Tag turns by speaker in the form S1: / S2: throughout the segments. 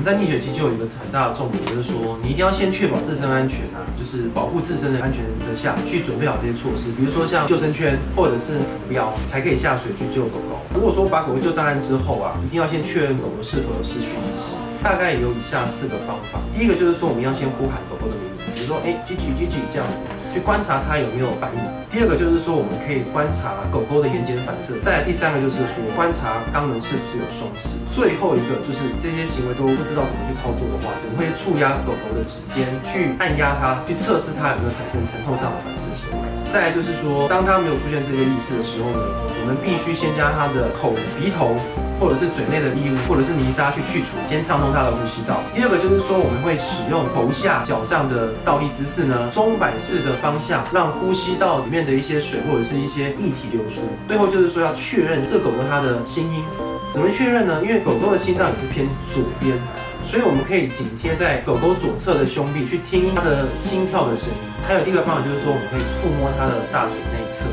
S1: 们在逆血期就有一个很大的重点，就是说你一定要先确保自身安全啊，就是保护自身的安全之下去准备好这些措施，比如说像救生圈或者是浮标，才可以下水去救狗狗。如果说把狗狗救上岸之后啊，一定要先确认狗狗是否有失去意识。大概有以下四个方法。第一个就是说，我们要先呼喊狗狗的名字，比如说，哎，Gigi，Gigi 这样子，去观察它有没有反应。第二个就是说，我们可以观察狗狗的眼睑反射。再第三个就是说，观察肛门是不是有松弛。最后一个就是这些行为都不知道怎么去操作的话，我们会触压狗狗的指尖，去按压它，去测试它有没有产生疼痛上的反射行为。再就是说，当它没有出现这些意识的时候呢，我们必须先将它的口、鼻头。或者是嘴内的异物，或者是泥沙去去除，先畅通它的呼吸道。第二个就是说，我们会使用头下脚上的倒立姿势呢，钟摆式的方向，让呼吸道里面的一些水或者是一些液体流出。最后就是说，要确认这狗狗它的心音，怎么确认呢？因为狗狗的心脏也是偏左边，所以我们可以紧贴在狗狗左侧的胸壁去听它的心跳的声音。还有第一个方法就是说，我们可以触摸它的大腿内侧。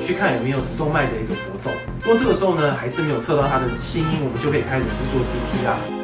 S1: 去看有没有动脉的一个搏动，如果这个时候呢还是没有测到它的心音，我们就可以开始试做 CPR。